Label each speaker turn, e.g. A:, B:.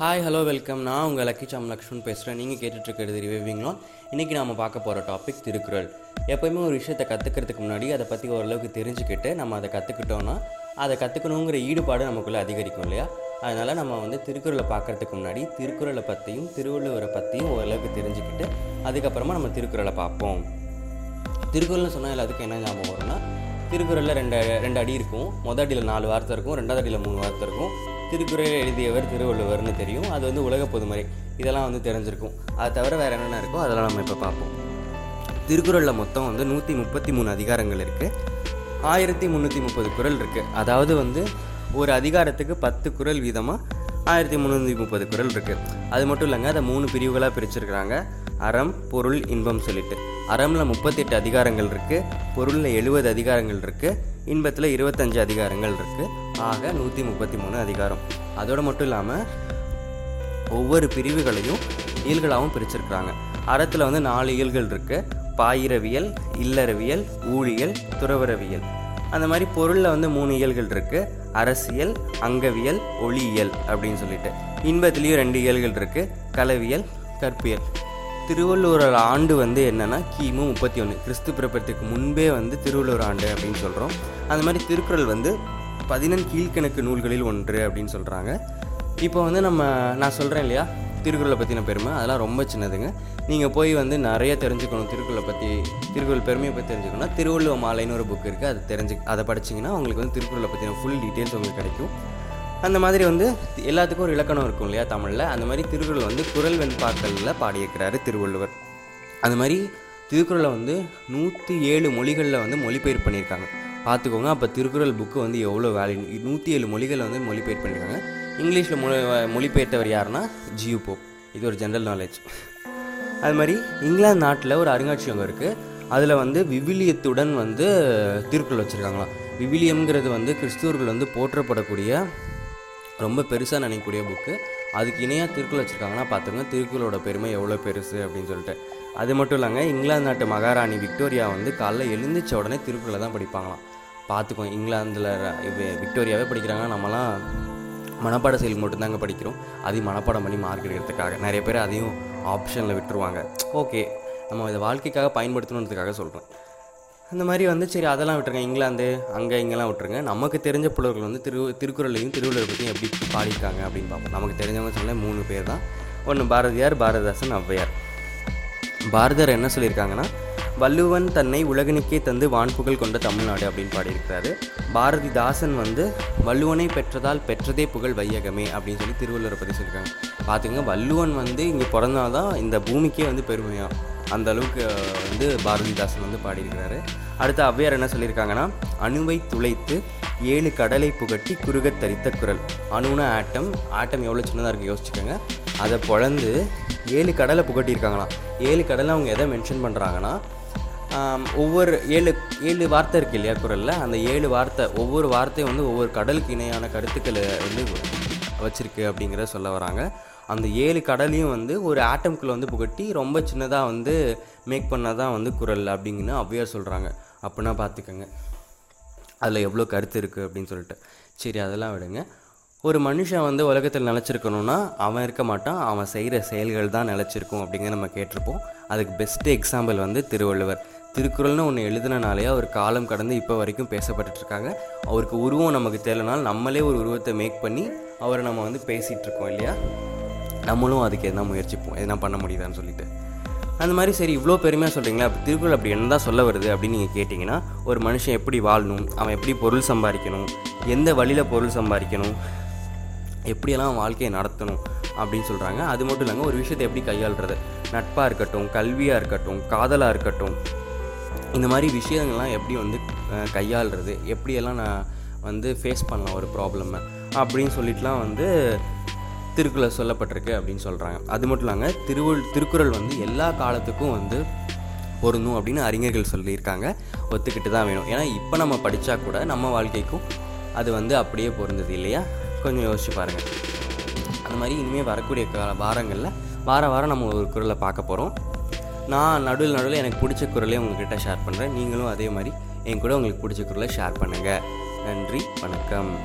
A: Hi hello welcome நான் உங்கள் lucky சாம் லக்ஷ்மன் பேசுகிறேன் நீங்கள் கேட்டுட்ருக்கிறது ரிவைவிங்லாம் இன்றைக்கி நாம் பார்க்க போகிற டாபிக் திருக்குறள். எப்போயுமே ஒரு விஷயத்தை கற்றுக்கிறதுக்கு முன்னாடி அதை பற்றி ஓரளவுக்கு தெரிஞ்சுக்கிட்டு நம்ம அதை கற்றுக்கிட்டோன்னா அதை கற்றுக்கணுங்கிற ஈடுபாடு நமக்குள்ளே அதிகரிக்கும் இல்லையா? அதனால் நம்ம வந்து திருக்குறளை பார்க்குறதுக்கு முன்னாடி திருக்குறளை பற்றியும் திருவள்ளுவரை பற்றியும் ஓரளவுக்கு தெரிஞ்சுக்கிட்டு அதுக்கப்புறமா நம்ம திருக்குறளை பார்ப்போம். திருக்குறள்னு சொன்னால் எல்லாத்துக்கும் என்ன ஞாபகம் வரும்னா திருக்குறளில் ரெண்டு ரெண்டு அடி இருக்கும். மொதல் அடியில் நாலு வார்த்தை இருக்கும். ரெண்டாவது அடியில் மூணு வார்த்தை இருக்கும். திருக்குறளை எழுதியவர் திருவள்ளுவர்னு தெரியும். அது வந்து உலக பொதுமறை. இதெல்லாம் வந்து தெரிஞ்சிருக்கும். அதை தவிர வேறு என்னென்ன இருக்கோ அதெல்லாம் நம்ம இப்போ பார்ப்போம். திருக்குறளில் மொத்தம் வந்து நூற்றி முப்பத்தி மூணு அதிகாரங்கள் இருக்குது ஆயிரத்தி முந்நூற்றி முப்பது குறள் இருக்குது அதாவது வந்து ஒரு அதிகாரத்துக்கு பத்து குறள் வீதமாக ஆயிரத்தி முந்நூற்றி முப்பது குறள் இருக்குது அது மட்டும் இல்லைங்க அதை மூணு பிரிவுகளாக பிரிச்சிருக்கிறாங்க. அறம் பொருள் இன்பம் சொல்லிட்டு. அறமில் முப்பத்தெட்டு அதிகாரங்கள் இருக்குது பொருளில் எழுபது அதிகாரங்கள் இருக்குது இன்பத்தில் இருபத்தஞ்சு அதிகாரங்கள் இருக்குது ஆக நூற்றி முப்பத்தி மூணு அதிகாரம். அதோடு மட்டும் இல்லாமல் ஒவ்வொரு பிரிவுகளையும் இயல்களாகவும் பிரிச்சிருக்கிறாங்க. அறத்தில் வந்து நாலு இயல்கள் இருக்குது பாயிரவியல் இல்லறவியல் ஊழியல் துறவரவியல். அந்த மாதிரி பொருளில் வந்து மூணு இயல்கள் இருக்குது அரசியல் அங்கவியல் ஒளியியல் அப்படின்னு சொல்லிட்டு. இன்பத்துலேயும் ரெண்டு இயல்கள் இருக்குது கலவியல் கற்பியல். திருவள்ளுவர் ஆண்டு வந்து என்னென்னா கிமு முப்பத்தி ஒன்று கிறிஸ்து பிறப்பத்துக்கு முன்பே வந்து திருவள்ளுவர் ஆண்டு அப்படின்னு சொல்கிறோம் அந்த மாதிரி திருக்குறள் வந்து பதினெண் கீழ்க்கணக்கு நூல்களில் ஒன்று அப்படின்னு சொல்கிறாங்க இப்போ வந்து நம்ம நான் சொல்கிறேன் இல்லையா? திருக்குறளை பற்றின பெருமை அதெல்லாம் ரொம்ப சின்னதுங்க. நீங்கள் போய் வந்து நிறைய தெரிஞ்சுக்கணும் திருக்குறளை பற்றி திருக்குறள் பெருமையை பற்றி தெரிஞ்சுக்கணும்னா திருவள்ளுவ மாலைன்னு ஒரு புக் இருக்குது அது தெரிஞ்சு அதை படிச்சிங்கன்னா உங்களுக்கு வந்து திருக்குறளை பற்றின ஃபுல் டீட்டெயில்ஸ் உங்களுக்கு கிடைக்கும். அந்த மாதிரி வந்து எல்லாத்துக்கும் ஒரு இலக்கணம் இருக்கும் இல்லையா தமிழில்? அந்த மாதிரி திருக்குறள் வந்து குரல் வெண்பாக்களில் பாடியிருக்கிறாரு திருவள்ளுவர். அந்த மாதிரி திருக்குறளை வந்து நூற்றி ஏழு மொழிகளில் வந்து மொழிபெயர்ப்பு பண்ணியிருக்காங்க. பார்த்துக்கோங்க. அப்போ திருக்குறள் புக்கு வந்து எவ்வளோ வேல்யூ நூற்றி ஏழு மொழிகளை வந்து மொழிபெயர் பண்ணியிருக்காங்க இங்கிலீஷில் மொழி மொழிபெயர்த்தவர் யாருன்னா? G U Pope. இது ஒரு ஜென்ரல் நாலேஜ் அது மாதிரி இங்கிலாந்து நாட்டில் ஒரு அருங்காட்சியகம் இருக்குது அதில் வந்து விவிலியத்துடன் வந்து திருக்குறள் வச்சுருக்காங்களாம். விவிலியம்ங்கிறது வந்து கிறிஸ்துவர்கள் வந்து போற்றப்படக்கூடிய ரொம்ப பெருசாக நினைக்கக்கூடிய புக்கு அதுக்கு இணையாக திருக்குறள் வச்சுருக்காங்கன்னா பார்த்துங்க திருக்குறளோட பெருமை எவ்வளோ பெருசு அப்படின்னு சொல்லிட்டு. அது மட்டும் இல்லைங்க இங்கிலாந்து நாட்டு மகாராணி விக்டோரியா வந்து காலைல எழுந்திரிச்ச உடனே திருக்குறளை தான் படிப்பாங்களாம். பார்த்துக்கோ இங்கிலாந்தில் விக்டோரியாவே படிக்கிறாங்க. நம்மலாம் மனப்பாட செயல் மட்டும்தாங்க படிக்கிறோம். அதையும் மனப்பாடம் பண்ணி மார்க் எடுக்கிறதுக்காக. நிறைய பேர் அதையும் ஆப்ஷனில் விட்டுருவாங்க. ஓகே நம்ம இதை வாழ்க்கைக்காக பயன்படுத்தணுன்றதுக்காக சொல்கிறேன் அந்த மாதிரி வந்து சரி அதெல்லாம் விட்டுருங்க. இங்கிலாந்து அங்கே இங்கெல்லாம் விட்டுருங்க. நமக்கு தெரிஞ்ச புலவர்கள் வந்து திரு திருக்குறளையும் திருவள்ளுவர் பற்றியும் எப்படி பாடியிருக்காங்க அப்படின்னு பார்ப்போம். நமக்கு தெரிஞ்சவங்க சொன்னால் மூணு பேர் தான். ஒன்று பாரதியார் பாரதிதாசன் ஔவையார். பாரதியார் என்ன சொல்லியிருக்காங்கன்னா வள்ளுவன் தன்னை உலகனுக்கே தந்து வான்புகழ் கொண்ட தமிழ்நாடு அப்படின்னு பாடியிருக்கிறாரு. பாரதிதாசன் வந்து வள்ளுவனை பெற்றதால் பெற்றதே புகழ் வையகமே அப்படின்னு சொல்லி திருவள்ளுவரை பற்றி சொல்லியிருக்காங்க. பார்த்துங்க வள்ளுவன் வந்து இங்கே பிறந்தாதான் இந்த பூமிக்கே வந்து பெருமையாக அந்த அளவுக்கு வந்து பாரதிதாசன் வந்து பாடியிருக்கிறாரு. அடுத்து அவ்வையார் என்ன சொல்லியிருக்காங்கன்னா அணுவை துளைத்து ஏழு கடலை புகட்டி குறுக தரித்த குரல். அணுனா ஆட்டம். ஆட்டம் எவ்வளோ சின்னதாக இருக்குது யோசிச்சுக்கோங்க. அதை பொழந்து ஏழு கடலை புகட்டியிருக்காங்களாம். ஏழு கடலை அவங்க எதை மென்ஷன் பண்ணுறாங்கன்னா ஒவ்வொரு ஏழு ஏழு வார்த்தை இருக்குது இல்லையா குரலில்? அந்த ஏழு வார்த்தை ஒவ்வொரு வார்த்தையும் வந்து ஒவ்வொரு கடலுக்கு இணையான கருத்துக்களை வந்து வச்சுருக்கு அப்படிங்கிறத சொல்ல வராங்க. அந்த ஏழு கடலையும் வந்து ஒரு ஆட்டம்குள்ளே வந்து புகட்டி ரொம்ப சின்னதாக வந்து மேக் பண்ணதான் வந்து குரல் அப்படிங்கன்னு ஔவையார் சொல்கிறாங்க அப்படின்னா பார்த்துக்கோங்க அதில் எவ்வளோ கருத்து இருக்குது அப்படின்னு சொல்லிட்டு. சரி அதெல்லாம் விடுங்க. ஒரு மனுஷன் வந்து உலகத்தில் நிலச்சிருக்கணும்னா அவன் இருக்க மாட்டான் அவன் செய்கிற செயல்கள் தான் நிலச்சிருக்கும் அப்படிங்கிற நம்ம கேட்டிருப்போம். அதுக்கு பெஸ்ட்டு எக்ஸாம்பிள் வந்து திருவள்ளுவர். திருக்குறள்னு ஒன்று எழுதினாலே அவர் காலம் கடந்து இப்போ வரைக்கும் பேசப்பட்டுருக்காங்க அவருக்கு உருவம் நமக்கு தெரியலனாலும் நம்மளே ஒரு உருவத்தை மேக் பண்ணி அவரை நம்ம வந்து பேசிகிட்டு இருக்கோம் இல்லையா? நம்மளும் அதுக்கு எதனா முயற்சிப்போம். எதனா பண்ண முடியுதான்னு சொல்லிட்டு. அந்த மாதிரி சரி இவ்வளோ பெருமையாக சொல்கிறீங்களா அப்போ திருக்குறள் அப்படி என்ன தான் சொல்ல வருது அப்படின்னு நீங்கள் கேட்டிங்கன்னா ஒரு மனுஷன் எப்படி வாழணும் அவன் எப்படி பொருள் சம்பாதிக்கணும் எந்த வழியில் பொருள் சம்பாதிக்கணும் எப்படியெல்லாம் வாழ்க்கையை நடத்தணும் அப்படின்னு சொல்கிறாங்க அது மட்டும் இல்லாமல் ஒரு விஷயத்தை எப்படி கையாளுறது? நட்பாக இருக்கட்டும் கல்வியாக இருக்கட்டும் காதலாக இருக்கட்டும் இந்த மாதிரி விஷயங்கள்லாம் எப்படி வந்து கையாளுறது? எப்படியெல்லாம் நான் வந்து ஃபேஸ் பண்ணலாம் ஒரு ப்ராப்ளமை அப்படின்னு சொல்லிட்டுலாம் வந்து திருக்குறள் சொல்லப்பட்டிருக்கு அப்படின்னு சொல்கிறாங்க அது மட்டும் இல்லாமல் திருவள் திருக்குறள் வந்து எல்லா காலத்துக்கும் வந்து பொருந்தும் அப்படின்னு அறிஞர்கள் சொல்லியிருக்காங்க. ஒத்துக்கிட்டு தான் வேணும். ஏன்னா இப்போ நம்ம படித்தா கூட நம்ம வாழ்க்கைக்கும் அது வந்து அப்படியே பொருந்தது இல்லையா? கொஞ்சம் யோசிச்சு பாருங்கள் அந்த மாதிரி இனிமேல் வரக்கூடிய கால வாரங்களில் வார வாரம் நம்ம ஒரு குரலை பார்க்க போகிறோம் நான் நடுவில் நடுவில் எனக்கு பிடிச்ச குரலையும் உங்ககிட்ட ஷேர் பண்ணுறேன் நீங்களும் அதே மாதிரி என் கூட உங்களுக்கு பிடிச்ச குரலை ஷேர் பண்ணுங்கள் நன்றி வணக்கம்.